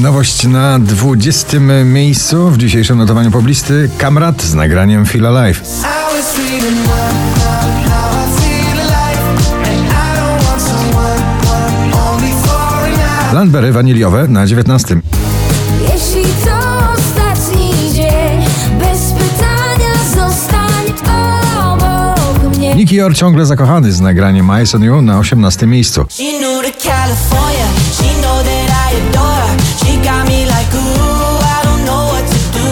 Nowość na 20 miejscu w dzisiejszym notowaniu poblisty Kamrat z nagraniem Feel Alive. Landberry waniliowe na 19. Jeśli to ostatni dzień, bez pytania zostań obok mnie. Nicky Yor ciągle zakochany z nagraniem Eyes on You na 18 miejscu. She knew to California, she know that I adore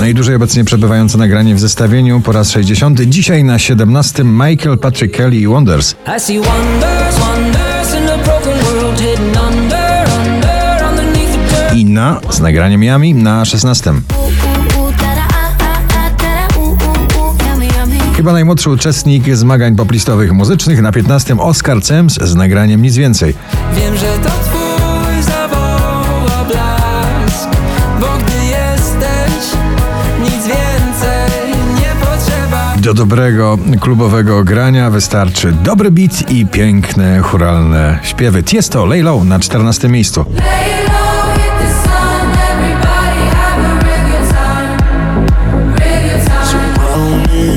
Najdłużej obecnie przebywające nagranie w zestawieniu po raz 60. Dzisiaj na 17 Michael, Patrick Kelly i Wonders. I see wonders, wonders in a broken world hidden under, under, underneath the dirt. Inna z nagraniem Miami na 16. U, u, tara, a, a, a, tara, u, u, u, yummy, yummy. Chyba najmłodszy uczestnik zmagań poplistowych muzycznych na 15 Oscar Cems z nagraniem Nic Więcej. Wiem, że to Do dobrego klubowego grania wystarczy dobry beat i piękne churalne śpiewy. Tiesto, Lay Low na 14 miejscu.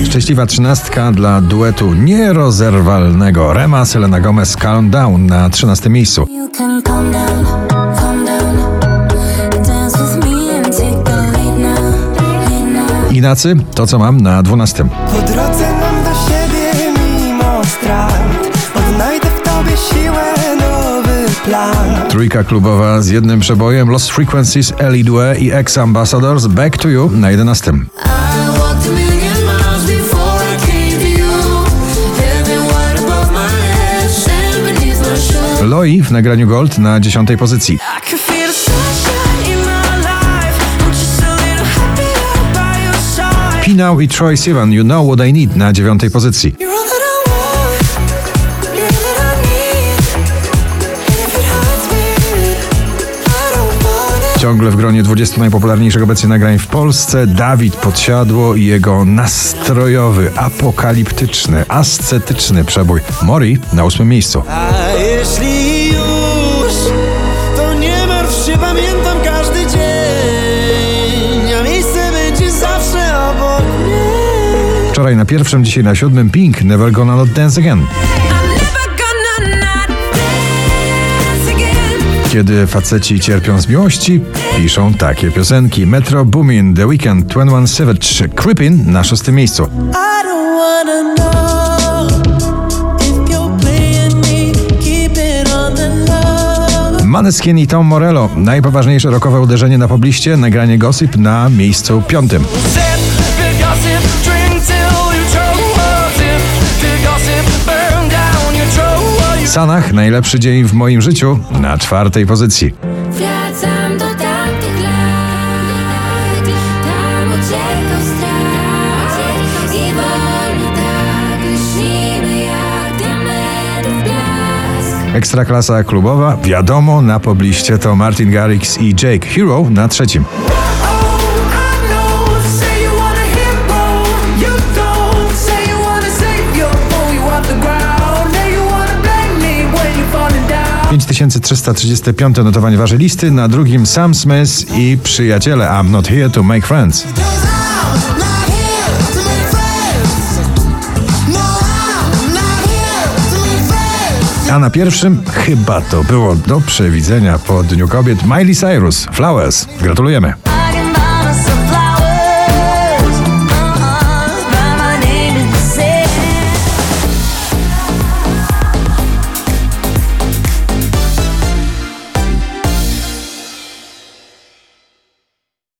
Szczęśliwa trzynastka dla duetu nierozerwalnego Rema Selena Gomez Calm Down na 13 miejscu. Ignacy, to co mam na 12. Po drodze mam do siebie mimo strat Odnajdę w tobie siłę, nowy plan Trójka klubowa z jednym przebojem Lost Frequencies, Ellie Due i Ex Ambassadors Back to You na 11. I walked a million miles before I came to you. Heaven wide above my head, sand beneath my shoes. Loi w nagraniu Gold na 10 pozycji. Pinał i Troy Sivan You Know What I Need na 9 pozycji. Ciągle w gronie 20 najpopularniejszych obecnie nagrań w Polsce Dawid Podsiadło i jego nastrojowy, apokaliptyczny, ascetyczny przebój Mori na 8 miejscu. A jeśli Wczoraj na pierwszym, dzisiaj na siódmym Pink Never Gonna Not Dance Again. Kiedy faceci cierpią z miłości, piszą takie piosenki. Metro Boomin, The Weeknd, 21 Savage, Creepin na szóstym miejscu. Maneskin i Tom Morello, najpoważniejsze rockowe uderzenie na pobliście, nagranie Gossip na miejscu piątym. Sanach, najlepszy dzień w moim życiu, na czwartej pozycji. Wracam do tamtych lat, tam uciekał strach i wolno tak lśnimy jak diamentów blask. Ekstraklasa klubowa, wiadomo, na pobliście to Martin Garrix i Jake Hero na trzecim. 5335 notowanie waszej listy, na drugim Sam Smith i Przyjaciele I'm Not Here to Make Friends. A na pierwszym chyba to było do przewidzenia po Dniu Kobiet Miley Cyrus, Flowers. Gratulujemy.